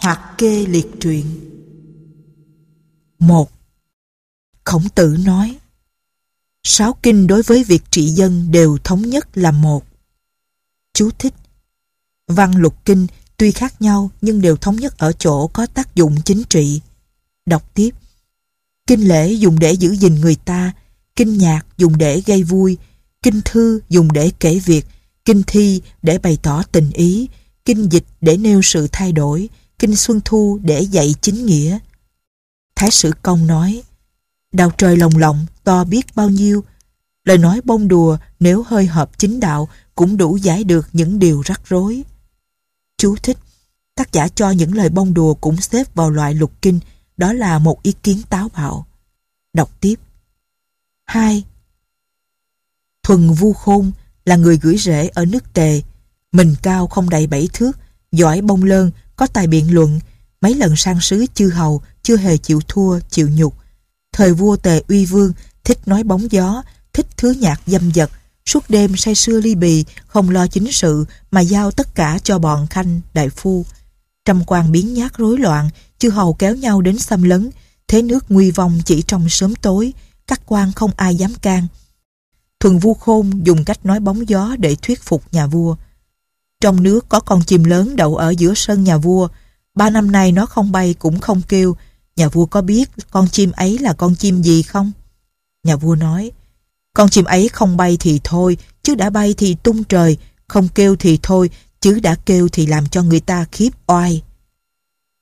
Hoặc kê liệt truyện một Khổng tử nói Sáu kinh đối với việc trị dân đều thống nhất là một. Chú thích Văn lục kinh tuy khác nhau nhưng đều thống nhất ở chỗ có tác dụng chính trị. Đọc tiếp Kinh lễ dùng để giữ gìn người ta, kinh nhạc dùng để gây vui, kinh thư dùng để kể việc, kinh thi để bày tỏ tình ý, kinh dịch để nêu sự thay đổi, kinh xuân thu để dạy chính nghĩa. Thái sử công nói, đạo trời lồng lộng, to biết bao nhiêu. Lời nói bông đùa nếu hơi hợp chính đạo cũng đủ giải được những điều rắc rối. Chú thích, tác giả cho những lời bông đùa cũng xếp vào loại lục kinh, đó là một ý kiến táo bạo. Đọc tiếp. 2. Thuần Vu Khôn là người gửi rễ ở nước Tề. Mình cao không đầy bảy thước, giỏi bông lơn, có tài biện luận. Mấy lần sang sứ chư hầu, chưa hề chịu thua, chịu nhục. Thời vua Tề Uy Vương thích nói bóng gió, thích thứ nhạc dâm dật, suốt đêm say sưa ly bì, không lo chính sự mà giao tất cả cho bọn khanh, đại phu. Trăm quan biến nhát rối loạn, chư hầu kéo nhau đến xâm lấn, thế nước nguy vong chỉ trong sớm tối, các quan không ai dám can. Thuần Vu Khôn dùng cách nói bóng gió để thuyết phục nhà vua. Trong nước có con chim lớn đậu ở giữa sân nhà vua, ba năm nay nó không bay cũng không kêu, nhà vua có biết con chim ấy là con chim gì không? Nhà vua nói, con chim ấy không bay thì thôi, chứ đã bay thì tung trời, không kêu thì thôi, chứ đã kêu thì làm cho người ta khiếp oai.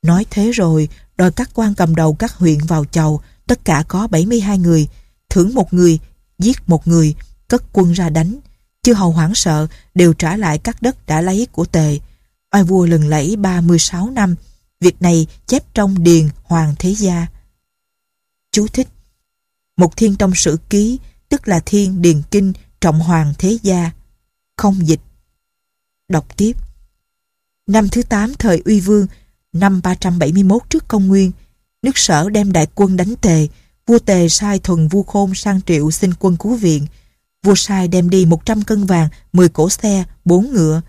Nói thế rồi, đòi các quan cầm đầu các huyện vào chầu, tất cả có 72 người, thưởng một người, giết một người, cất quân ra đánh. Chư hầu hoảng sợ đều trả lại các đất đã lấy của tề. Oai vua lừng lẫy 36 năm, việc này chép trong điền Hoàng Thế Gia. Chú thích Một thiên trong sử ký, tức là thiên điền kinh trọng Hoàng Thế Gia. Không dịch. Đọc tiếp. Năm thứ 8 thời Uy Vương, năm 371 trước công nguyên, nước sở đem đại quân đánh tề, vua tề sai thuần vua khôn sang triệu xin quân cứu viện. Vua sai đem đi 100 cân vàng, 10 cổ xe, 4 ngựa.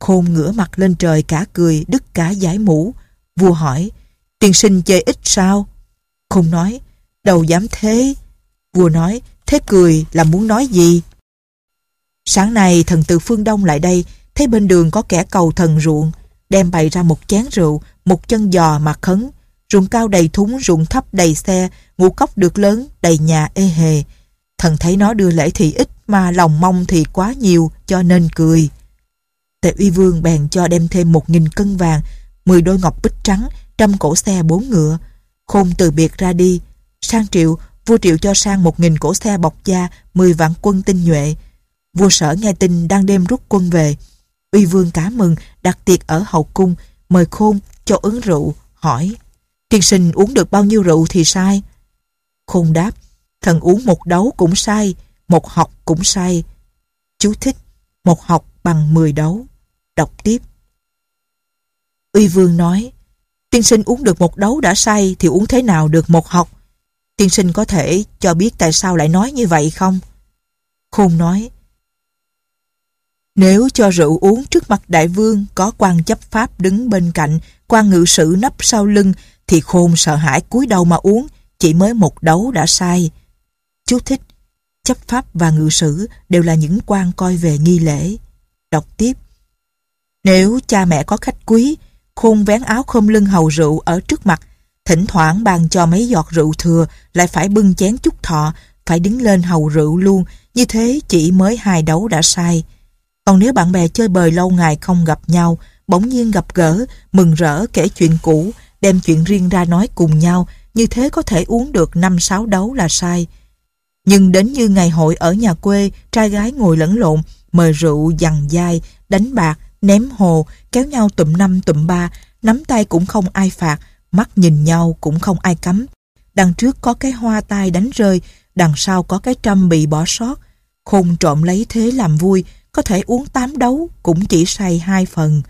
Khôn ngửa mặt lên trời cả cười, đứt cả giải mũ. Vua hỏi, tiên sinh chơi ít sao? Khôn nói, đâu dám thế. Vua nói, thế cười là muốn nói gì? Sáng nay thần từ phương Đông lại đây, thấy bên đường có kẻ cầu thần ruộng, đem bày ra một chén rượu, một chân giò mà khấn. Ruộng cao đầy thúng, ruộng thấp đầy xe, ngũ cốc được lớn, đầy nhà ê hề. Thần thấy nó đưa lễ thì ít mà lòng mong thì quá nhiều cho nên cười. Tề uy vương bèn cho đem thêm một nghìn cân vàng, mười đôi ngọc bích trắng, trăm cổ xe bốn ngựa. Khôn từ biệt ra đi. Sang triệu, vua triệu cho sang một nghìn cổ xe bọc da, mười vạn quân tinh nhuệ. Vua sở nghe tin đang đêm rút quân về. Uy vương cá mừng, đặt tiệc ở hậu cung, mời khôn cho ứng rượu, hỏi. Tiên sinh uống được bao nhiêu rượu thì sai? Khôn đáp, thần uống một đấu cũng sai, một học cũng sai. Chú thích, một học bằng 10 đấu. Đọc tiếp. Uy Vương nói, tiên sinh uống được một đấu đã say thì uống thế nào được một học? Tiên sinh có thể cho biết tại sao lại nói như vậy không? Khôn nói, nếu cho rượu uống trước mặt đại vương có quan chấp pháp đứng bên cạnh, quan ngự sử nấp sau lưng thì khôn sợ hãi cúi đầu mà uống, chỉ mới một đấu đã sai. Chú thích, chấp pháp và ngự sử đều là những quan coi về nghi lễ. Đọc tiếp. Nếu cha mẹ có khách quý, khôn vén áo khom lưng hầu rượu ở trước mặt, thỉnh thoảng bàn cho mấy giọt rượu thừa lại phải bưng chén chúc thọ, phải đứng lên hầu rượu luôn, như thế chỉ mới hai đấu đã sai. Còn nếu bạn bè chơi bời lâu ngày không gặp nhau, bỗng nhiên gặp gỡ, mừng rỡ kể chuyện cũ, đem chuyện riêng ra nói cùng nhau, như thế có thể uống được năm sáu đấu là sai. Nhưng đến như ngày hội ở nhà quê, trai gái ngồi lẫn lộn, mời rượu dằn dai, đánh bạc, ném hồ, kéo nhau tụm năm tụm ba, nắm tay cũng không ai phạt, mắt nhìn nhau cũng không ai cấm. Đằng trước có cái hoa tai đánh rơi, đằng sau có cái trăm bị bỏ sót. Khôn trộm lấy thế làm vui, có thể uống tám đấu cũng chỉ say hai phần.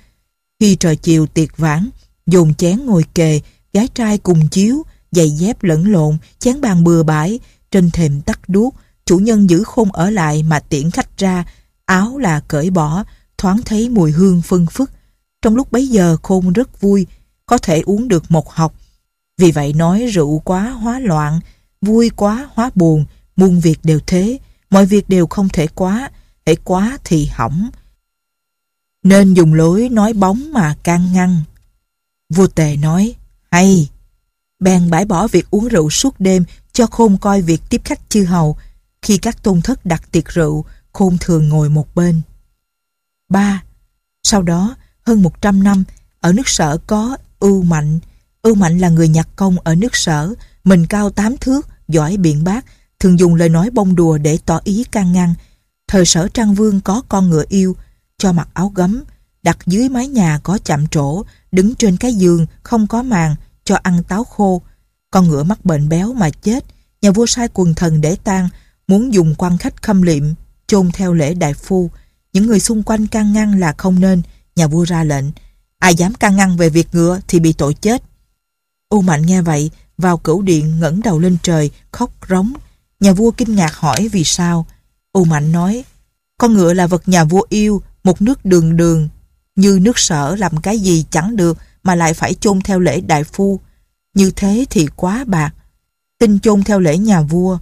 Khi trời chiều tiệc vãng, dồn chén ngồi kề, gái trai cùng chiếu, giày dép lẫn lộn, chén bàn bừa bãi, trên thềm tắt đuốc, chủ nhân giữ khôn ở lại mà tiễn khách ra, áo là cởi bỏ, thoáng thấy mùi hương phân phức. Trong lúc bấy giờ khôn rất vui, có thể uống được một học. Vì vậy nói rượu quá hóa loạn, vui quá hóa buồn, muôn việc đều thế, mọi việc đều không thể quá, hãy quá thì hỏng. Nên dùng lối nói bóng mà can ngăn. Vua Tề nói, hay. Bèn bãi bỏ việc uống rượu suốt đêm cho Khôn coi việc tiếp khách chư hầu. Khi các tôn thất đặt tiệc rượu, Khôn thường ngồi một bên. 3. Sau đó, hơn 100 năm, ở nước sở có Ưu Mạnh. Ưu Mạnh là người nhặt công ở nước sở, mình cao tám thước, giỏi biện bác, thường dùng lời nói bông đùa để tỏ ý can ngăn. Thời sở Trang Vương có con ngựa yêu, cho mặc áo gấm, đặt dưới mái nhà có chạm trổ, đứng trên cái giường không có màn, cho ăn táo khô. Con ngựa mắc bệnh béo mà chết, nhà vua sai quần thần để tang, muốn dùng quan khách khâm liệm, chôn theo lễ đại phu. Những người xung quanh can ngăn là không nên, nhà vua ra lệnh. Ai dám can ngăn về việc ngựa thì bị tội chết. U Mạnh nghe vậy, vào cửu điện ngẩng đầu lên trời, khóc rống. Nhà vua kinh ngạc hỏi vì sao. U Mạnh nói, con ngựa là vật nhà vua yêu, một nước đường đường. Như nước sở làm cái gì chẳng được mà lại phải chôn theo lễ đại phu. Như thế thì quá bạc. Tin chôn theo lễ nhà vua.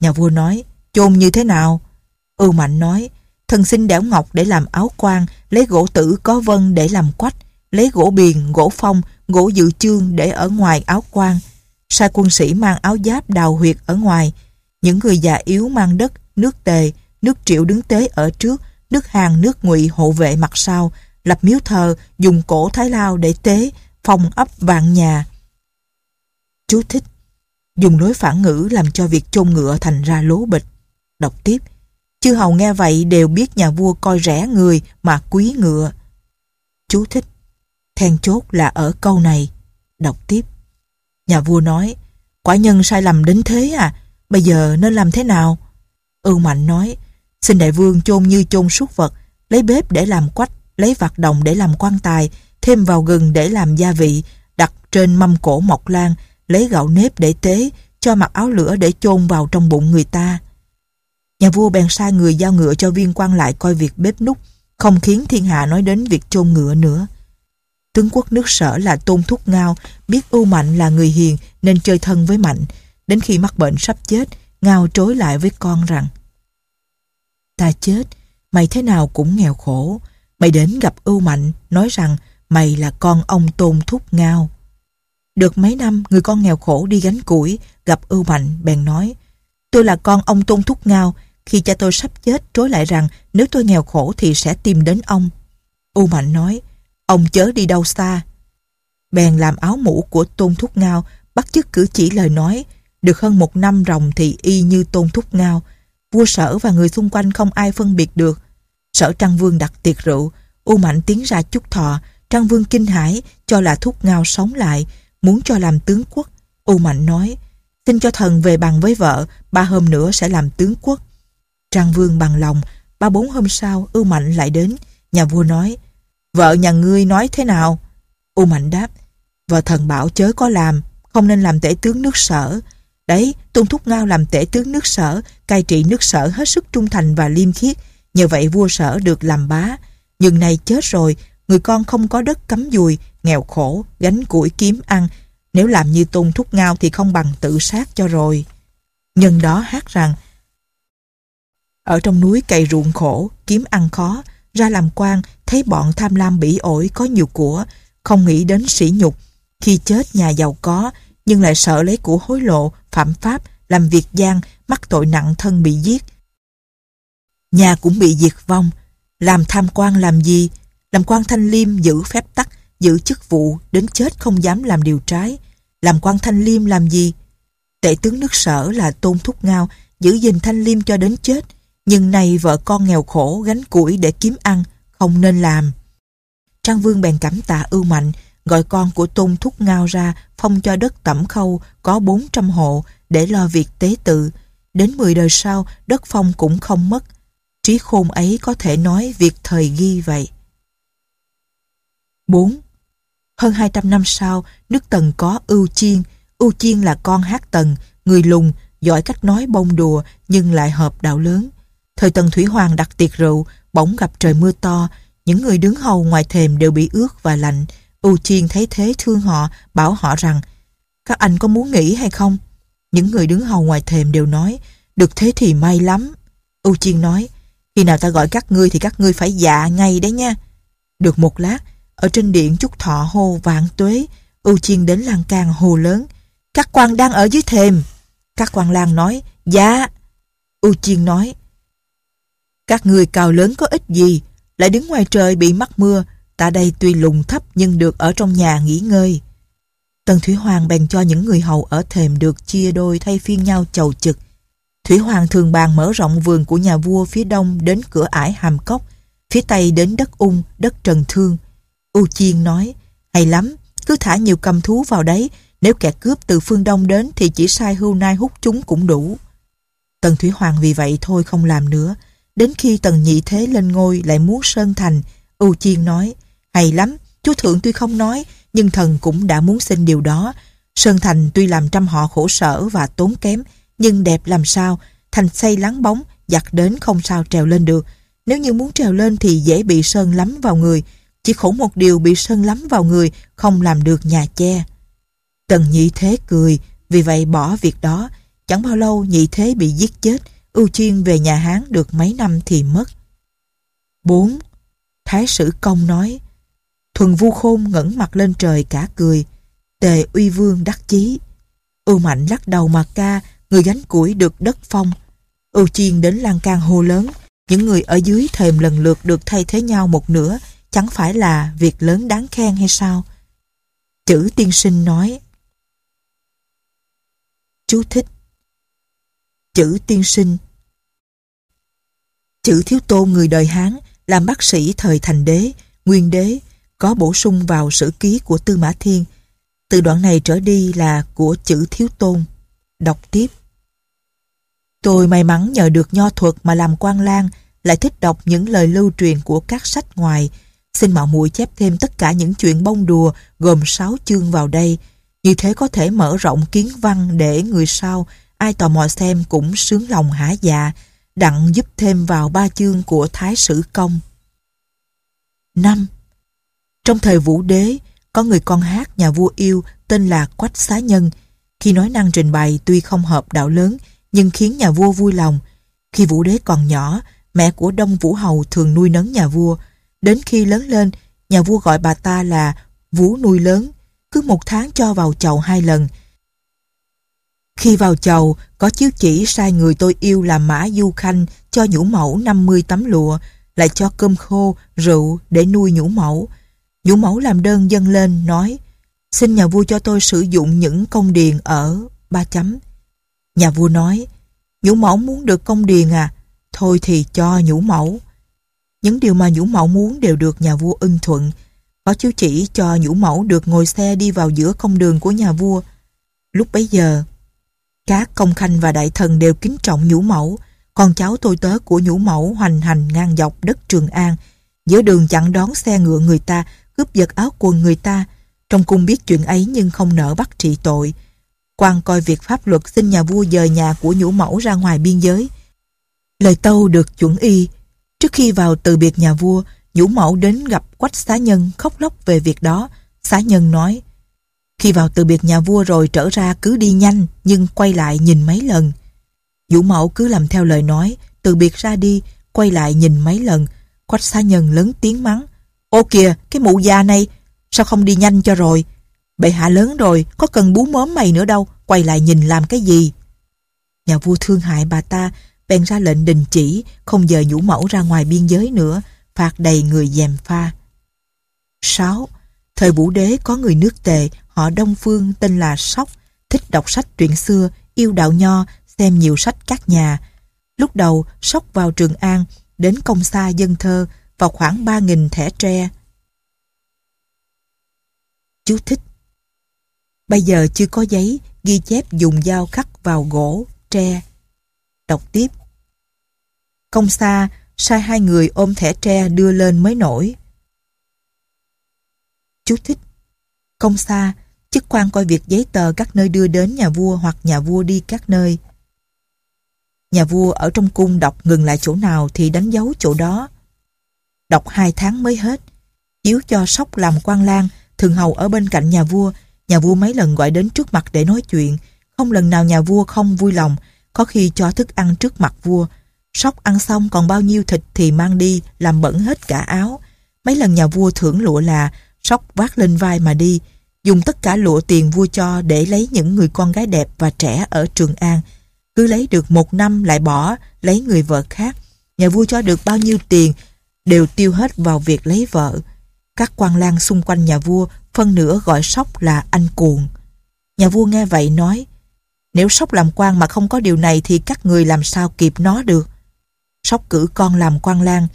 Nhà vua nói, chôn như thế nào? Ưu Mạnh nói, thần xin đẽo ngọc để làm áo quan, lấy gỗ tử có vân để làm quách, lấy gỗ biền, gỗ phong, gỗ dự chương để ở ngoài áo quan. Sai quân sĩ mang áo giáp đào huyệt ở ngoài. Những người già yếu mang đất, nước tề, nước triệu đứng tế ở trước, nước hàng nước ngụy hộ vệ mặt sau, lập miếu thờ, dùng cổ thái lao để tế, phòng ấp vạn nhà. Chú thích Dùng lối phản ngữ làm cho việc chôn ngựa thành ra lố bịch. Đọc tiếp Chư hầu nghe vậy đều biết nhà vua coi rẻ người mà quý ngựa. Chú thích Then chốt là ở câu này. Đọc tiếp Nhà vua nói, Quả nhân sai lầm đến thế à Bây giờ nên làm thế nào Ưu Mạnh nói, Xin đại vương chôn như chôn súc vật, Lấy bếp để làm quách, Lấy vạt đồng để làm quan tài, Thêm vào gừng để làm gia vị, Đặt trên mâm cổ mọc lan Lấy gạo nếp để tế, Cho mặc áo lửa để chôn vào trong bụng người ta. Nhà vua bèn sai người giao ngựa cho viên quan lại coi việc bếp nút Không khiến thiên hạ nói đến việc chôn ngựa nữa. Tướng quốc nước sở là tôn thúc ngao, Biết ưu mạnh là người hiền Nên chơi thân với mạnh. Đến khi mắc bệnh sắp chết, Ngao trối lại với con rằng, Ta chết, Mày thế nào cũng nghèo khổ. Mày đến gặp ưu mạnh, Nói rằng mày là con ông tôn thúc ngao. Được mấy năm, Người con nghèo khổ đi gánh củi, Gặp ưu mạnh, bèn nói, Tôi là con ông tôn thúc ngao, Khi cha tôi sắp chết trối lại rằng Nếu tôi nghèo khổ thì sẽ tìm đến ông. Ưu mạnh nói, Ông chớ đi đâu xa. Bèn làm áo mũ của tôn thúc ngao, Bắt chước cử chỉ lời nói, Được hơn một năm ròng thì y như tôn thúc ngao, Vua sở và người xung quanh không ai phân biệt được. Sở Trăng Vương đặt tiệc rượu U Mạnh tiến ra chúc thọ, Trăng Vương kinh hãi, cho là thúc ngao sống lại Muốn cho làm tướng quốc U Mạnh nói Xin cho thần về bằng với vợ Ba hôm nữa sẽ làm tướng quốc trang Vương bằng lòng Ba bốn hôm sau U Mạnh lại đến Nhà vua nói Vợ nhà ngươi nói thế nào? U Mạnh đáp, vợ thần bảo chớ có làm, không nên làm tể tướng nước sở. Đấy, Tôn Thúc Ngao làm tể tướng nước sở, cai trị nước sở hết sức trung thành và liêm khiết. Nhờ vậy vua sở được làm bá. Nhưng nay chết rồi, người con không có đất cắm dùi, nghèo khổ, gánh củi kiếm ăn. Nếu làm như Tôn Thúc Ngao thì không bằng tự sát cho rồi. Nhân đó hát rằng, ở trong núi cày ruộng khổ, kiếm ăn khó, ra làm quan thấy bọn tham lam bỉ ổi có nhiều của, không nghĩ đến sỉ nhục. Khi chết nhà giàu có, nhưng lại sợ lấy của hối lộ, phạm pháp, làm việc gian, mắc tội nặng thân bị giết. Nhà cũng bị diệt vong. Làm tham quan làm gì? Làm quan thanh liêm giữ phép tắc, giữ chức vụ, đến chết không dám làm điều trái. Làm quan thanh liêm làm gì? Tể tướng nước sở là tôn thúc ngao, giữ gìn thanh liêm cho đến chết. Nhưng nay vợ con nghèo khổ gánh củi để kiếm ăn, không nên làm. Trang Vương bèn cảm tạ ưu mạnh, gọi con của Tôn Thúc Ngao ra phong cho đất tẩm khâu có 400 hộ để lo việc tế tự. Đến 10 đời sau, đất phong cũng không mất. Trí khôn ấy có thể nói việc thời ghi vậy. 4. Hơn 200 năm sau, nước Tần có Ưu Chiên. Ưu Chiên là con hát Tần, người lùng, giỏi cách nói bông đùa nhưng lại hợp đạo lớn. Thời Tần Thủy Hoàng đặt tiệc rượu, bỗng gặp trời mưa to, những người đứng hầu ngoài thềm đều bị ướt và lạnh, Ưu Chiên thấy thế thương họ, bảo họ rằng các anh có muốn nghỉ hay không? Những người đứng hầu ngoài thềm đều nói được thế thì may lắm. Ưu Chiên nói khi nào ta gọi các ngươi thì các ngươi phải dạ ngay đấy nha. Được một lát, ở trên điện chúc thọ hô vạn tuế, Ưu Chiên đến lan can hồ lớn. Các quan đang ở dưới thềm. Các quan lang nói, dạ. Ưu Chiên nói, các người cao lớn có ích gì, lại đứng ngoài trời bị mắc mưa, ta đây tuy lùng thấp nhưng được ở trong nhà nghỉ ngơi. Tần Thủy Hoàng bèn cho những người hầu ở thềm được chia đôi thay phiên nhau chầu trực. Thủy Hoàng thường bàn mở rộng vườn của nhà vua phía đông đến cửa ải Hàm Cốc, phía tây đến đất Ung, đất Trần Thương. U Chiên nói, hay lắm, cứ thả nhiều cầm thú vào đấy, nếu kẻ cướp từ phương đông đến thì chỉ sai hưu nai hút chúng cũng đủ. Tần Thủy Hoàng vì vậy thôi không làm nữa. Đến khi Tần Nhị Thế lên ngôi lại muốn Sơn Thành, U Chiên nói, hay lắm, chúa thượng tuy không nói, nhưng thần cũng đã muốn xin điều đó. Sơn Thành tuy làm trăm họ khổ sở và tốn kém, nhưng đẹp làm sao, thành xây lắng bóng, giặt đến không sao trèo lên được. Nếu như muốn trèo lên thì dễ bị sơn lắm vào người, chỉ khổ một điều bị sơn lắm vào người, không làm được nhà che. Tần nhị thế cười, vì vậy bỏ việc đó. Chẳng bao lâu nhị thế bị giết chết, ưu chiên về nhà Hán được mấy năm thì mất. 4. Thái sử công nói, Thuần vu khôn ngẩng mặt lên trời cả cười, tề uy vương đắc chí. Ưu mạnh lắc đầu mà ca, người gánh củi được đất phong. Ưu chiên đến lan can hô lớn, những người ở dưới thềm lần lượt được thay thế nhau một nửa, chẳng phải là việc lớn đáng khen hay sao? Chữ tiên sinh nói, Chú thích Chữ tiên sinh Chữ thiếu tôn người đời Hán làm bác sĩ thời thành đế, nguyên đế, có bổ sung vào sử ký của Tư Mã Thiên. Từ đoạn này trở đi là của chữ thiếu tôn. Đọc tiếp. Tôi may mắn nhờ được nho thuật mà làm quan lang, lại thích đọc những lời lưu truyền của các sách ngoài. Xin mạo muội chép thêm tất cả những chuyện bông đùa gồm 6 chương vào đây. Như thế có thể mở rộng kiến văn để người sau, ai tò mò xem cũng sướng lòng hả dạ, đặng giúp thêm vào ba chương của Thái Sử Công. 5. Trong thời Vũ Đế, có người con hát nhà vua yêu tên là Quách Xá Nhân. Khi nói năng trình bày tuy không hợp đạo lớn, nhưng khiến nhà vua vui lòng. Khi Vũ Đế còn nhỏ, mẹ của Đông Vũ Hầu thường nuôi nấng nhà vua. Đến khi lớn lên, nhà vua gọi bà ta là Vũ nuôi lớn, cứ một tháng cho vào chầu hai lần. Khi vào chầu, có chiếu chỉ sai người tôi yêu là Mã Du Khanh cho nhũ mẫu 50 tấm lụa, lại cho cơm khô, rượu để nuôi nhũ mẫu. Nhũ mẫu làm đơn dâng lên, nói Xin nhà vua cho tôi sử dụng những công điền ở ba chấm. Nhà vua nói Nhũ mẫu muốn được công điền à? Thôi thì cho nhũ mẫu. Những điều mà nhũ mẫu muốn đều được nhà vua ưng thuận. Có chiếu chỉ cho nhũ mẫu được ngồi xe đi vào giữa công đường của nhà vua. Lúc bấy giờ, các công khanh và đại thần đều kính trọng nhũ mẫu, con cháu tôi tớ của nhũ mẫu hoành hành ngang dọc đất Trường An, giữa đường chặn đón xe ngựa người ta, cướp giật áo quần người ta. Trong cung biết chuyện ấy nhưng không nỡ bắt trị tội. quan coi việc pháp luật xin nhà vua dời nhà của nhũ mẫu ra ngoài biên giới. Lời tâu được chuẩn y. Trước khi vào từ biệt nhà vua, vũ mẫu đến gặp quách xá nhân khóc lóc về việc đó. Xá nhân nói, khi vào từ biệt nhà vua rồi trở ra cứ đi nhanh nhưng quay lại nhìn mấy lần. Vũ mẫu cứ làm theo lời nói, từ biệt ra đi, quay lại nhìn mấy lần. Quách xá nhân lớn tiếng mắng. Ô kìa, cái mụ già này, sao không đi nhanh cho rồi? Bệ hạ lớn rồi, có cần bú mớm mày nữa đâu, quay lại nhìn làm cái gì? Nhà vua thương hại bà ta, bèn ra lệnh đình chỉ, không dời nhũ mẫu ra ngoài biên giới nữa, phạt đầy người dèm pha. 6. Thời Vũ Đế có người nước tề, họ Đông Phương tên là Sóc, thích đọc sách truyện xưa, yêu đạo nho, xem nhiều sách các nhà. Lúc đầu, Sóc vào Trường An, đến công xa dân thơ, vào khoảng 3.000 thẻ tre. Chú thích Bây giờ chưa có giấy, ghi chép dùng dao khắc vào gỗ, tre. Đọc tiếp. Công xa, sai hai người ôm thẻ tre đưa lên mới nổi. Chú thích Công xa, chức quan coi việc giấy tờ các nơi đưa đến nhà vua hoặc nhà vua đi các nơi. Nhà vua ở trong cung đọc ngừng lại chỗ nào thì đánh dấu chỗ đó. Đọc hai tháng mới hết. Chiếu cho sóc làm quan lang, thường hầu ở bên cạnh nhà vua. Nhà vua mấy lần gọi đến trước mặt để nói chuyện. Không lần nào nhà vua không vui lòng, có khi cho thức ăn trước mặt vua. Sóc ăn xong còn bao nhiêu thịt thì mang đi, làm bẩn hết cả áo. Mấy lần nhà vua thưởng lụa là Sóc vác lên vai mà đi, dùng tất cả lụa tiền vua cho để lấy những người con gái đẹp và trẻ ở Trường An. Cứ lấy được một năm lại bỏ, lấy người vợ khác. Nhà vua cho được bao nhiêu tiền đều tiêu hết vào việc lấy vợ. Các quan lang xung quanh nhà vua phân nửa gọi Sóc là anh cuồng. Nhà vua nghe vậy nói nếu Sóc làm quan mà không có điều này thì các người làm sao kịp nó được. Sóc cử con làm quan lang,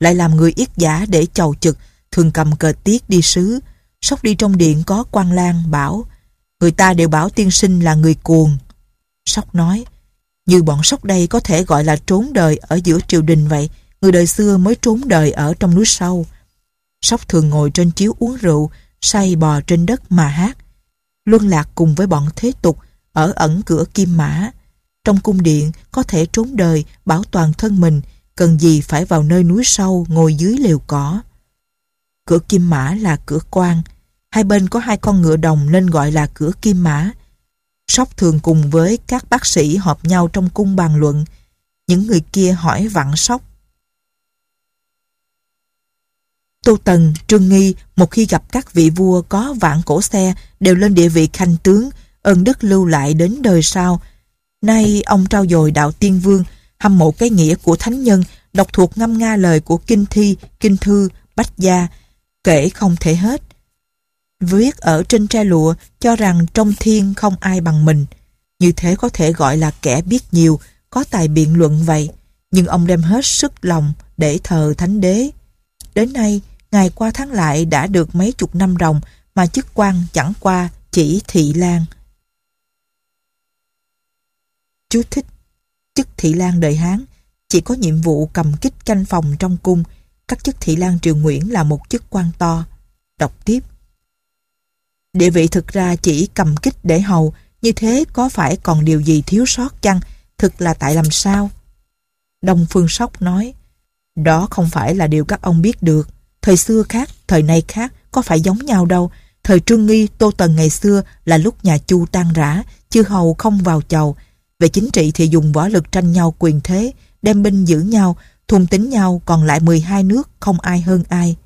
lại làm người yết giả để chầu trực, thường cầm cờ tiết đi sứ. Sóc đi trong điện có quan lang bảo, người ta đều bảo tiên sinh là người cuồng. Sóc nói, như bọn sóc đây có thể gọi là trốn đời ở giữa triều đình vậy, người đời xưa mới trốn đời ở trong núi sâu. Sóc thường ngồi trên chiếu uống rượu, say bò trên đất mà hát. Luân lạc cùng với bọn thế tục ở ẩn cửa kim mã. Trong cung điện có thể trốn đời bảo toàn thân mình cần gì phải vào nơi núi sâu ngồi dưới lều cỏ. Cửa kim mã là cửa quan, hai bên có hai con ngựa đồng nên gọi là cửa kim mã. Sóc thường cùng với các bác sĩ họp nhau trong cung bàn luận. Những người kia hỏi vặn sóc. Tô Tần, Trương Nghi một khi gặp các vị vua có vạn cổ xe đều lên địa vị khanh tướng, ơn đức lưu lại đến đời sau. Nay ông trao dồi đạo tiên vương, hâm mộ cái nghĩa của thánh nhân, đọc thuộc ngâm nga lời của kinh thi, kinh thư, bách gia, kể không thể hết. Viết ở trên tre lụa cho rằng trong thiên không ai bằng mình. Như thế có thể gọi là kẻ biết nhiều, có tài biện luận vậy. Nhưng ông đem hết sức lòng để thờ thánh đế. Đến nay, ngày qua tháng lại đã được mấy chục năm ròng mà chức quan chẳng qua chỉ thị lan. Chú thích Chức thị lan đời Hán chỉ có nhiệm vụ cầm kích canh phòng trong cung, các chức thị lan triều Nguyễn là một chức quan to. Đọc tiếp. Địa vị thực ra chỉ cầm kích để hầu, như thế có phải còn điều gì thiếu sót chăng? Thực là tại làm sao? Đông Phương Sóc nói, đó không phải là điều các ông biết được. Thời xưa khác, thời nay khác, có phải giống nhau đâu. Thời Trương Nghi, Tô Tần ngày xưa là lúc nhà Chu tan rã, chư hầu không vào chầu. Về chính trị thì dùng võ lực tranh nhau quyền thế, đem binh giữ nhau, thùng tính nhau còn lại 12 nước không ai hơn ai.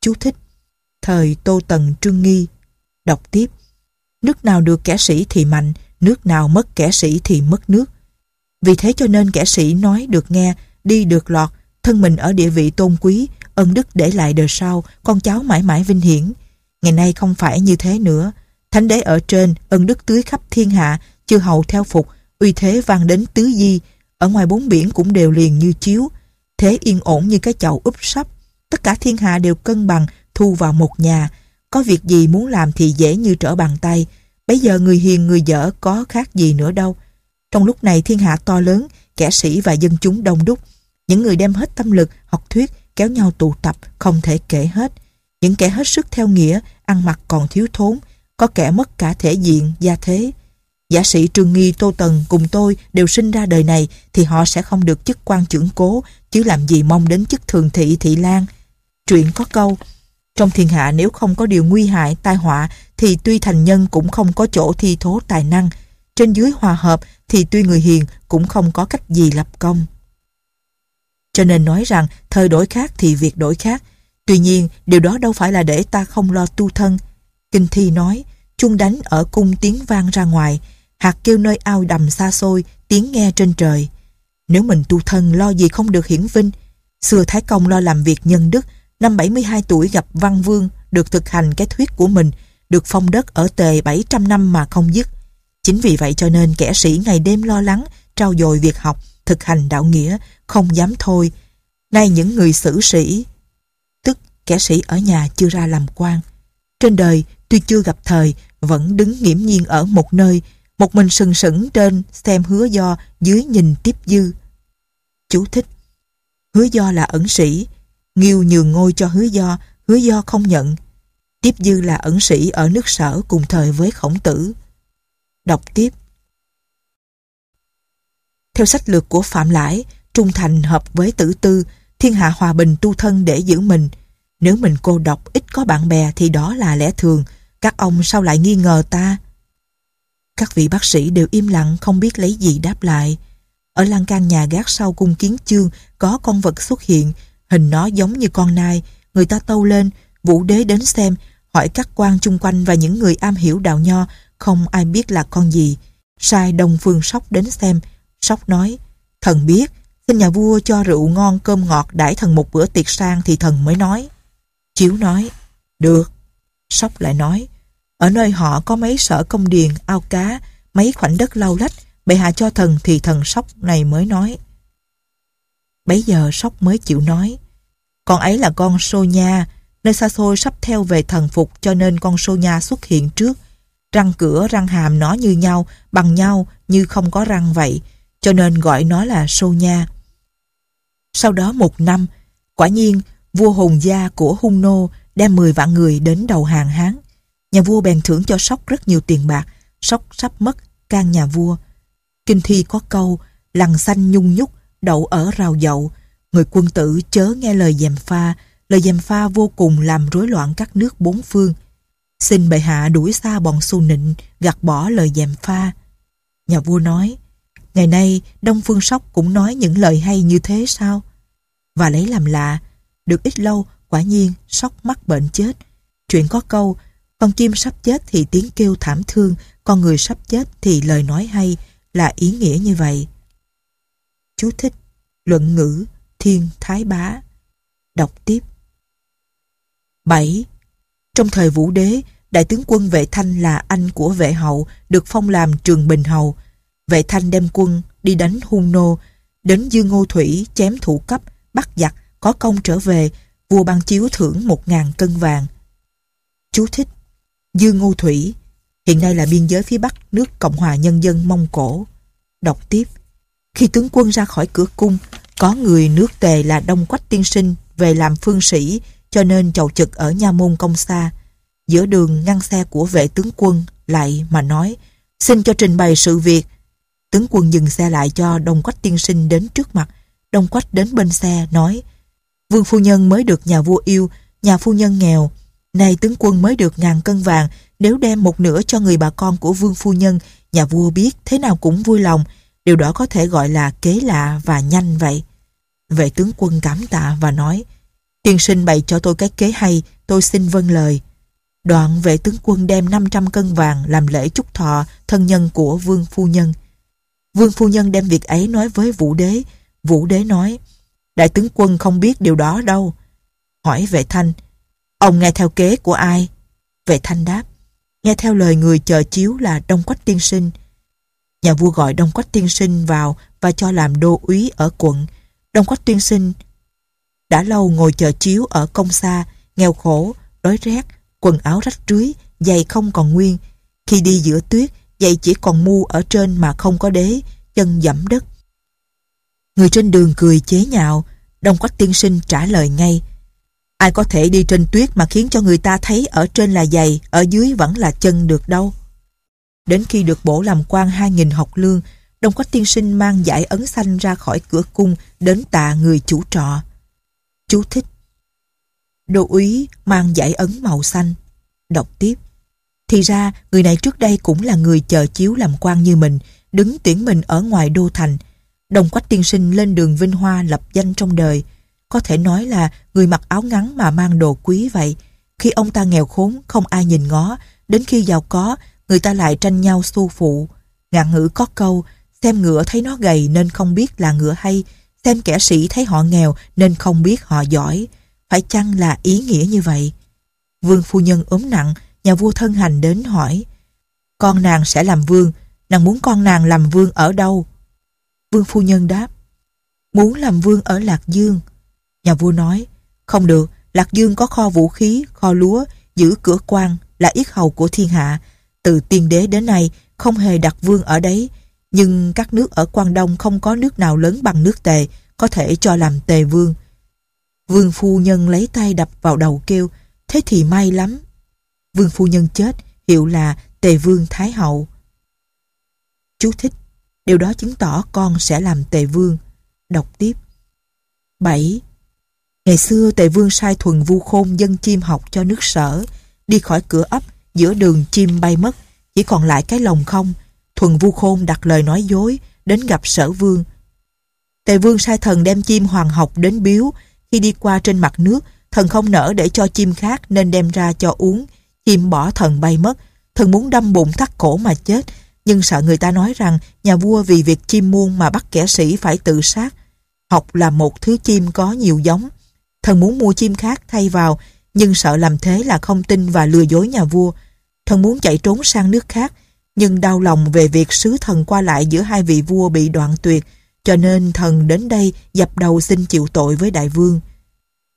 Chú thích Thời Tô Tần Trương Nghi Đọc tiếp Nước nào được kẻ sĩ thì mạnh, nước nào mất kẻ sĩ thì mất nước. Vì thế cho nên kẻ sĩ nói được nghe, đi được lọt, thân mình ở địa vị tôn quý, ân đức để lại đời sau, con cháu mãi mãi vinh hiển. Ngày nay không phải như thế nữa. Thánh đế ở trên, ân đức tưới khắp thiên hạ, chư hầu theo phục, uy thế vang đến tứ di, ở ngoài bốn biển cũng đều liền như chiếu, thế yên ổn như cái chậu úp sắp. Tất cả thiên hạ đều cân bằng, thu vào một nhà. Có việc gì muốn làm thì dễ như trở bàn tay. Bây giờ người hiền người dở có khác gì nữa đâu. Trong lúc này thiên hạ to lớn, kẻ sĩ và dân chúng đông đúc. Những người đem hết tâm lực, học thuyết, kéo nhau tụ tập, không thể kể hết. Những kẻ hết sức theo nghĩa, ăn mặc còn thiếu thốn, có kẻ mất cả thể diện, gia thế. Giả sĩ Trương Nghi Tô Tần cùng tôi đều sinh ra đời này thì họ sẽ không được chức quan trưởng cố, chứ làm gì mong đến chức thường thị thị lan. Chuyện có câu, trong thiên hạ nếu không có điều nguy hại, tai họa thì tuy thành nhân cũng không có chỗ thi thố tài năng. Trên dưới hòa hợp thì tuy người hiền cũng không có cách gì lập công. Cho nên nói rằng thời đổi khác thì việc đổi khác. Tuy nhiên điều đó đâu phải là để ta không lo tu thân. Kinh thi nói, chung đánh ở cung tiếng vang ra ngoài, hạt kêu nơi ao đầm xa xôi, tiếng nghe trên trời. Nếu mình tu thân lo gì không được hiển vinh, xưa Thái Công lo làm việc nhân đức, năm 72 tuổi gặp Văn Vương, được thực hành cái thuyết của mình, được phong đất ở tề 700 năm mà không dứt. Chính vì vậy cho nên kẻ sĩ ngày đêm lo lắng, trao dồi việc học, thực hành đạo nghĩa, không dám thôi. Nay những người xử sĩ, tức kẻ sĩ ở nhà chưa ra làm quan. Trên đời, tuy chưa gặp thời, vẫn đứng nghiễm nhiên ở một nơi, một mình sừng sững trên xem hứa do dưới nhìn tiếp dư. Chú thích. Hứa do là ẩn sĩ. Nghiêu nhường ngôi cho hứa do, hứa do không nhận. Tiếp dư là ẩn sĩ ở nước sở cùng thời với khổng tử. Đọc tiếp. Theo sách lược của Phạm Lãi, trung thành hợp với tử tư, thiên hạ hòa bình tu thân để giữ mình. Nếu mình cô độc ít có bạn bè thì đó là lẽ thường. Các ông sao lại nghi ngờ ta? Các vị bác sĩ đều im lặng không biết lấy gì đáp lại. Ở lan can nhà gác sau cung kiến chương có con vật xuất hiện, hình nó giống như con nai. Người ta tâu lên, vũ đế đến xem, hỏi các quan chung quanh và những người am hiểu đạo nho, không ai biết là con gì. Sai đồng Phương Sóc đến xem, Sóc nói, thần biết, xin nhà vua cho rượu ngon cơm ngọt đãi thần một bữa tiệc sang thì thần mới nói. Chiếu nói, được. Sóc lại nói, ở nơi họ có mấy sở công điền, ao cá, mấy khoảnh đất lau lách, bệ hạ cho thần thì thần Sóc này mới nói. Bấy giờ Sóc mới chịu nói, con ấy là con Sô Nha, nơi xa xôi sắp theo về thần phục cho nên con Sô Nha xuất hiện trước. Răng cửa, răng hàm nó như nhau, bằng nhau như không có răng vậy, cho nên gọi nó là Sô Nha. Sau đó một năm, quả nhiên vua Hùng Gia của Hung Nô đem 10 vạn người đến đầu hàng Hán. Nhà vua bèn thưởng cho Sóc rất nhiều tiền bạc, Sóc sắp mất, can nhà vua. Kinh thi có câu, lằn xanh nhung nhúc, đậu ở rào dậu, người quân tử chớ nghe lời dèm pha, lời dèm pha vô cùng làm rối loạn các nước bốn phương. Xin bệ hạ đuổi xa bọn xu nịnh, gạt bỏ lời dèm pha. Nhà vua nói, ngày nay Đông Phương Sóc cũng nói những lời hay như thế sao? Và lấy làm lạ, được ít lâu quả nhiên Sóc mắc bệnh chết. Chuyện có câu, con chim sắp chết thì tiếng kêu thảm thương, con người sắp chết thì lời nói hay là ý nghĩa như vậy. Chú thích, luận ngữ, thiên thái bá. Đọc tiếp. 7. Trong thời vũ đế, đại tướng quân Vệ Thanh là anh của Vệ Hậu, được phong làm Trường Bình Hầu. Vệ Thanh đem quân đi đánh hung nô, đến Dương Ngô Thủy chém thủ cấp, bắt giặc, có công trở về, vua ban chiếu thưởng một ngàn cân vàng. Chú thích Dương Ngô Thủy hiện nay là biên giới phía bắc nước Cộng hòa Nhân dân Mông Cổ. Đọc tiếp Khi tướng quân ra khỏi cửa cung, có người nước tề là Đông Quách Tiên Sinh về làm phương sĩ cho nên chầu trực ở nha môn công xa. Giữa đường ngăn xe của vệ tướng quân lại mà nói xin cho trình bày sự việc. Tướng quân dừng xe lại cho Đông Quách tiên sinh đến trước mặt. Đông Quách đến bên xe nói Vương phu nhân mới được nhà vua yêu, nhà phu nhân nghèo. Nay tướng quân mới được ngàn cân vàng, nếu đem một nửa cho người bà con của vương phu nhân, nhà vua biết thế nào cũng vui lòng. Điều đó có thể gọi là kế lạ và nhanh vậy. Vệ tướng quân cảm tạ và nói Tiên sinh bày cho tôi cái kế hay, tôi xin vâng lời. Đoạn vệ tướng quân đem 500 cân vàng làm lễ chúc thọ thân nhân của vương phu nhân. Vương phu nhân đem việc ấy nói với vũ đế. Vũ đế nói, đại tướng quân không biết điều đó đâu. Hỏi vệ thanh, ông nghe theo kế của ai? Vệ thanh đáp, nghe theo lời người chờ chiếu là Đông Quách Tiên Sinh. Nhà vua gọi Đông Quách Tiên Sinh vào và cho làm đô úy ở quận. Đông Quách Tiên Sinh đã lâu ngồi chờ chiếu ở công xa, nghèo khổ, đói rét, quần áo rách rưới, giày không còn nguyên. Khi đi giữa tuyết, giày chỉ còn mu ở trên mà không có đế, chân dẫm đất. Người trên đường cười chế nhạo, Đông Quách tiên sinh trả lời ngay. Ai có thể đi trên tuyết mà khiến cho người ta thấy ở trên là giày, ở dưới vẫn là chân được đâu. Đến khi được bổ làm quan 2.000 học lương, Đông Quách tiên sinh mang giải ấn xanh ra khỏi cửa cung đến tạ người chủ trọ. Chú thích Đô úy mang giải ấn màu xanh. Đọc tiếp. Thì ra, người này trước đây cũng là người chờ chiếu làm quan như mình, đứng tuyển mình ở ngoài đô thành. Đồng quách tiên sinh lên đường Vinh Hoa lập danh trong đời. Có thể nói là người mặc áo ngắn mà mang đồ quý vậy. Khi ông ta nghèo khốn, không ai nhìn ngó. Đến khi giàu có, người ta lại tranh nhau xu phụ. Ngạn ngữ có câu, xem ngựa thấy nó gầy nên không biết là ngựa hay, xem kẻ sĩ thấy họ nghèo nên không biết họ giỏi. Phải chăng là ý nghĩa như vậy? Vương phu nhân ốm nặng, nhà vua thân hành đến hỏi. Con nàng sẽ làm vương, nàng muốn con nàng làm vương ở đâu? Vương phu nhân đáp. Muốn làm vương ở Lạc Dương. Nhà vua nói, không được, Lạc Dương có kho vũ khí, kho lúa, giữ cửa quan, là yết hầu của thiên hạ. Từ tiên đế đến nay, không hề đặt vương ở đấy. Nhưng các nước ở Quang Đông không có nước nào lớn bằng nước tề, có thể cho làm tề vương. Vương phu nhân lấy tay đập vào đầu kêu, thế thì may lắm. Vương phu nhân chết, hiệu là tề vương thái hậu. Chú thích, điều đó chứng tỏ con sẽ làm tề vương. Đọc tiếp. 7. Ngày xưa Tề Vương sai thuần vu khôn dân chim học cho nước sở, đi khỏi cửa ấp, giữa đường chim bay mất, chỉ còn lại cái lồng không. Thuần vu khôn đặt lời nói dối, đến gặp sở vương. Tề Vương sai thần đem chim hoàng học đến biếu, khi đi qua trên mặt nước, thần không nỡ để cho chim khác nên đem ra cho uống. Chim bỏ thần bay mất, thần muốn đâm bụng thắt cổ mà chết, nhưng sợ người ta nói rằng nhà vua vì việc chim muôn mà bắt kẻ sĩ phải tự sát. Học là một thứ chim có nhiều giống. Thần muốn mua chim khác thay vào, nhưng sợ làm thế là không tin và lừa dối nhà vua. Thần muốn chạy trốn sang nước khác, nhưng đau lòng về việc sứ thần qua lại giữa hai vị vua bị đoạn tuyệt, cho nên thần đến đây dập đầu xin chịu tội với đại vương.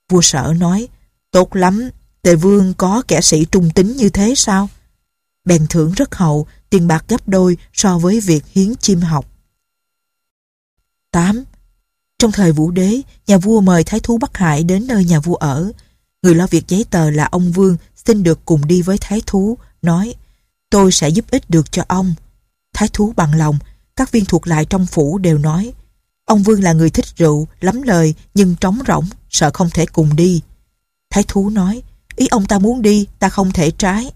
Vua sở nói, tốt lắm, tề vương có kẻ sĩ trung tính như thế sao? Bèn thưởng rất hậu, tiền bạc gấp đôi so với việc hiến chim học. 8. Trong thời vũ đế, nhà vua mời thái thú Bắc Hải đến nơi nhà vua ở. Người lo việc giấy tờ là ông Vương xin được cùng đi với thái thú, nói tôi sẽ giúp ích được cho ông. Thái thú bằng lòng, các viên thuộc lại trong phủ đều nói ông Vương là người thích rượu, lắm lời nhưng trống rỗng, sợ không thể cùng đi. Thái thú nói ý ông ta muốn đi, ta không thể trái.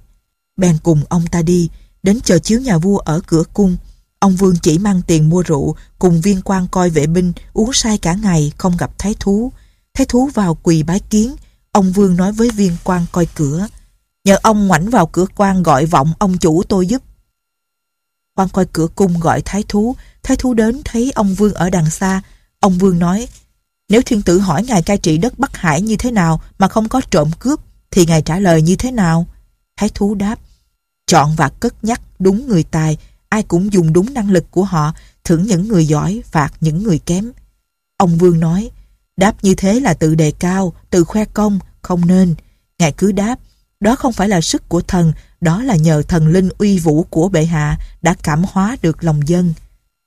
Bèn cùng ông ta đi, đến chờ chiếu nhà vua ở cửa cung. Ông Vương chỉ mang tiền mua rượu, cùng viên quan coi vệ binh, uống say cả ngày, không gặp thái thú. Thái thú vào quỳ bái kiến, ông Vương nói với viên quan coi cửa. Nhờ ông ngoảnh vào cửa quan gọi vọng ông chủ tôi giúp. Quan coi cửa cung gọi thái thú, thái thú đến thấy ông Vương ở đằng xa. Ông Vương nói, nếu thiên tử hỏi ngài cai trị đất Bắc Hải như thế nào mà không có trộm cướp, thì ngài trả lời như thế nào? Thái thú đáp, chọn và cất nhắc đúng người tài, ai cũng dùng đúng năng lực của họ, thưởng những người giỏi, phạt những người kém. Ông Vương nói, đáp như thế là tự đề cao, tự khoe công, không nên. Ngài cứ đáp, đó không phải là sức của thần, đó là nhờ thần linh uy vũ của bệ hạ đã cảm hóa được lòng dân.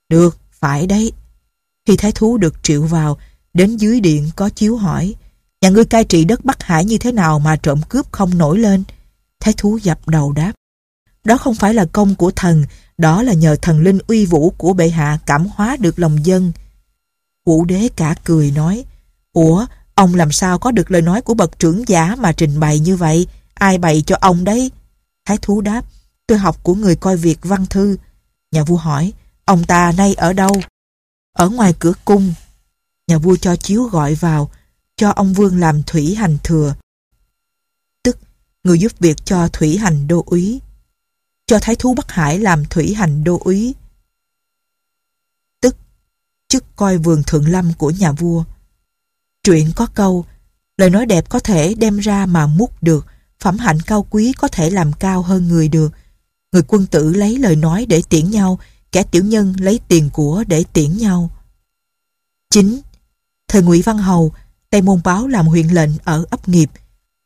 Được, phải đấy. Khi thái thú được triệu vào, đến dưới điện có chiếu hỏi, nhà ngươi cai trị đất Bắc Hải như thế nào mà trộm cướp không nổi lên? Thái thú dập đầu đáp, đó không phải là công của thần, đó là nhờ thần linh uy vũ của bệ hạ cảm hóa được lòng dân. Vũ đế cả cười nói, Ủa, ông làm sao có được lời nói của bậc trưởng giả mà trình bày như vậy? Ai bày cho ông đấy? Thái thú đáp, tôi học của người coi việc văn thư. Nhà vua hỏi, ông ta nay ở đâu? Ở ngoài cửa cung. Nhà vua cho chiếu gọi vào, cho ông vương làm thủy hành thừa. Tức, người giúp việc cho thủy hành đô úy cho Thái thú Bắc Hải làm thủy hành đô úy. Tức, chức coi vườn thượng lâm của nhà vua. Truyện có câu, lời nói đẹp có thể đem ra mà mút được, phẩm hạnh cao quý có thể làm cao hơn người được. Người quân tử lấy lời nói để tiễn nhau, kẻ tiểu nhân lấy tiền của để tiễn nhau. 9. Thời Ngụy Văn Hầu, Tây Môn Báo làm huyện lệnh ở ấp nghiệp.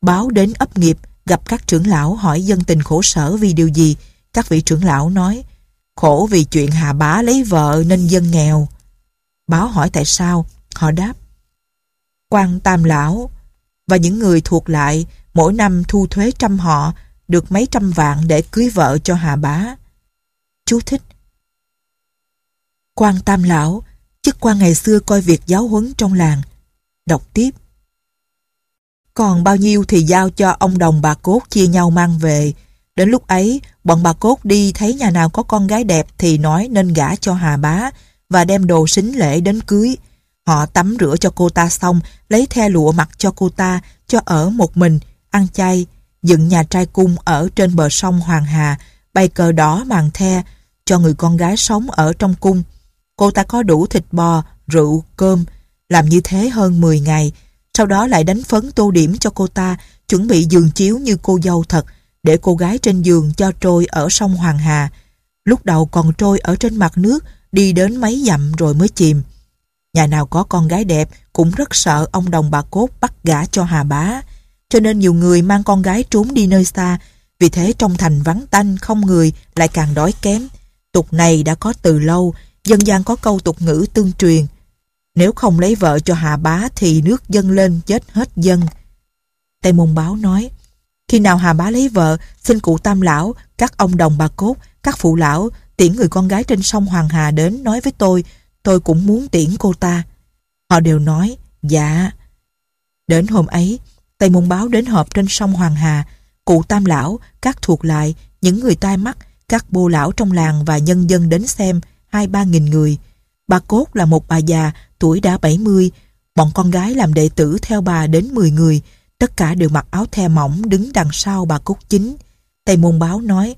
Báo đến ấp nghiệp, gặp các trưởng lão hỏi dân tình khổ sở vì điều gì, các vị trưởng lão nói, khổ vì chuyện Hà Bá lấy vợ nên dân nghèo. Báo hỏi tại sao, họ đáp, quan tam lão và những người thuộc lại mỗi năm thu thuế trăm họ được mấy trăm vạn để cưới vợ cho Hà Bá. Chú thích quan tam lão, chức quan ngày xưa coi việc giáo huấn trong làng. Đọc tiếp. Còn bao nhiêu thì giao cho ông đồng bà cốt chia nhau mang về, Đến lúc ấy, bọn bà cốt đi thấy nhà nào có con gái đẹp thì nói nên gả cho Hà Bá và đem đồ xính lễ đến cưới. Họ tắm rửa cho cô ta xong, lấy the lụa mặc cho cô ta, cho ở một mình, ăn chay, dựng nhà trai cung ở trên bờ sông Hoàng Hà, bay cờ đỏ màn the, cho người con gái sống ở trong cung. Cô ta có đủ thịt bò, rượu, cơm, làm như thế hơn 10 ngày, sau đó lại đánh phấn tô điểm cho cô ta, chuẩn bị giường chiếu như cô dâu thật, để cô gái trên giường cho trôi ở sông Hoàng Hà. Lúc đầu còn trôi ở trên mặt nước, đi đến mấy dặm rồi mới chìm. Nhà nào có con gái đẹp cũng rất sợ ông đồng bà cốt bắt gả cho Hà Bá. Cho nên nhiều người mang con gái trốn đi nơi xa, vì thế trong thành vắng tanh không người lại càng đói kém. Tục này đã có từ lâu, dân gian có câu tục ngữ tương truyền. Nếu không lấy vợ cho Hà Bá thì nước dâng lên chết hết dân. Tây Môn Báo nói, khi nào Hà Bá lấy vợ, xin cụ Tam Lão, các ông đồng bà cốt, các phụ lão tiễn người con gái trên sông Hoàng Hà đến nói với tôi, tôi cũng muốn tiễn cô ta. Họ đều nói, dạ. Đến hôm ấy, Tây Môn Báo đến họp trên sông Hoàng Hà, cụ Tam Lão, các thuộc lại, những người tai mắt, các bô lão trong làng và nhân dân đến xem, hai ba nghìn người. Bà Cốt là một bà già, tuổi đã 70, bọn con gái làm đệ tử theo bà đến 10 người, tất cả đều mặc áo the mỏng đứng đằng sau bà cúc chính. Tây Môn Báo nói,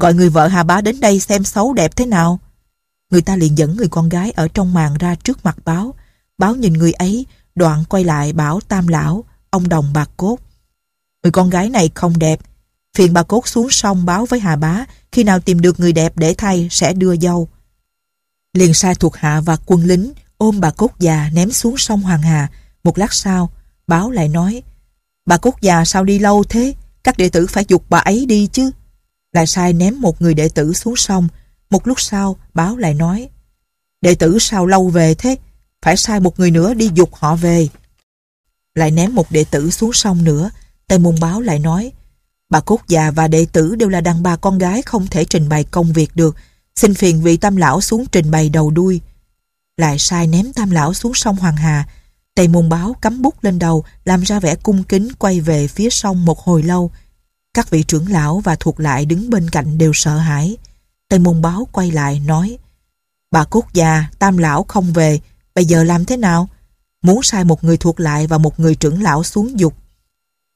gọi người vợ Hà Bá đến đây xem xấu đẹp thế nào. Người ta liền dẫn người con gái ở trong màn ra trước mặt báo. Báo nhìn người ấy, đoạn quay lại bảo Tam Lão, ông đồng bà Cốt. Người con gái này không đẹp. Phiền bà Cốt xuống sông báo với Hà Bá, khi nào tìm được người đẹp để thay sẽ đưa dâu. Liền sai thuộc hạ và quân lính ôm bà Cốt già ném xuống sông Hoàng Hà. Một lát sau, báo lại nói, bà Cốt già sao đi lâu thế? Các đệ tử phải dục bà ấy đi chứ. Lại sai ném một người đệ tử xuống sông. Một lúc sau, báo lại nói, đệ tử sao lâu về thế? Phải sai một người nữa đi dục họ về. Lại ném một đệ tử xuống sông nữa. Tây môn báo lại nói, bà Cốt già và đệ tử đều là đàn bà con gái không thể trình bày công việc được. Xin phiền vị tam lão xuống trình bày đầu đuôi. Lại sai ném tam lão xuống sông Hoàng Hà tay môn báo cắm bút lên đầu, làm ra vẻ cung kính quay về phía sông một hồi lâu. Các vị trưởng lão và thuộc lại đứng bên cạnh đều sợ hãi. tay môn báo quay lại nói Bà Cốt già, tam lão không về, bây giờ làm thế nào? Muốn sai một người thuộc lại và một người trưởng lão xuống dục.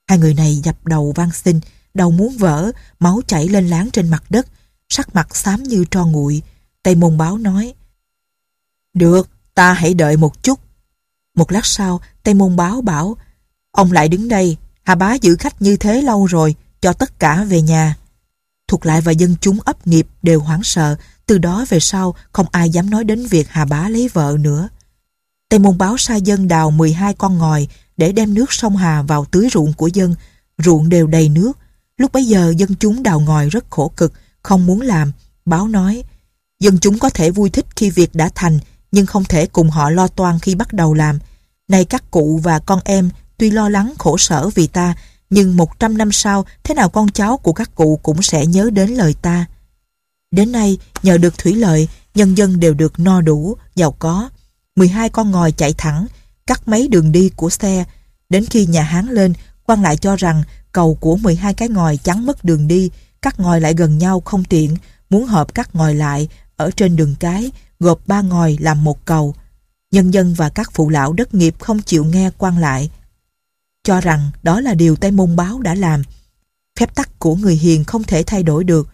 Hai người này dập đầu van xin, đầu muốn vỡ, máu chảy lên láng trên mặt đất, sắc mặt xám như tro nguội. Tây môn báo nói Được, ta hãy đợi một chút. Một lát sau, Tây môn báo bảo Ông lại đứng đây, Hà bá giữ khách như thế lâu rồi, cho tất cả về nhà. Thuộc lại và dân chúng ấp nghiệp đều hoảng sợ, từ đó về sau không ai dám nói đến việc Hà bá lấy vợ nữa. Tây môn báo sai dân đào 12 con ngòi để đem nước sông Hà vào tưới ruộng của dân. Ruộng đều đầy nước. Lúc bấy giờ dân chúng đào ngòi rất khổ cực, không muốn làm. Báo nói, dân chúng có thể vui thích khi việc đã thành, nhưng không thể cùng họ lo toan khi bắt đầu làm. nay các cụ và con em tuy lo lắng khổ sở vì ta, nhưng 100 năm sau thế nào con cháu của các cụ cũng sẽ nhớ đến lời ta. Đến nay, nhờ được thủy lợi, nhân dân đều được no đủ, giàu có. 12 con ngòi chạy thẳng, cắt mấy đường đi của xe. Đến khi nhà Hán lên, quan lại cho rằng cầu của 12 cái ngòi chắn mất đường đi, các ngòi lại gần nhau không tiện, muốn hợp các ngòi lại ở trên đường cái, gộp ba ngòi làm một cầu. Nhân dân và các phụ lão đất nghiệp không chịu nghe quan lại, cho rằng đó là điều Tây Môn Báo đã làm. Phép tắc của người hiền không thể thay đổi được.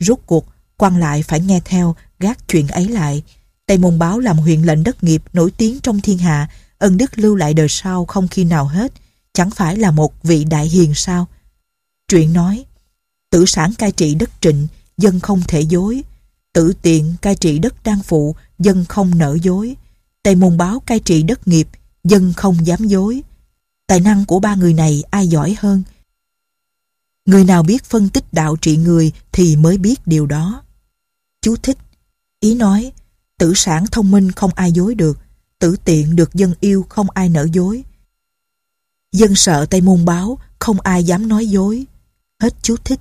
Rốt cuộc, quan lại phải nghe theo, gác chuyện ấy lại. Tây Môn Báo làm huyện lệnh đất nghiệp nổi tiếng trong thiên hạ, ân đức lưu lại đời sau không khi nào hết, chẳng phải là một vị đại hiền sao? Truyện nói, tử sản cai trị đất trịnh, dân không thể dối. Tử tiện cai trị đất đang phụ, dân không nỡ dối. Tây Môn Báo cai trị đất nghiệp, dân không dám dối. Tài năng của ba người này ai giỏi hơn? Người nào biết phân tích đạo trị người thì mới biết điều đó. Chú thích. Ý nói, tử sản thông minh không ai dối được, tử tiện được dân yêu không ai nỡ dối. Dân sợ Tây Môn báo, không ai dám nói dối. Hết chú thích.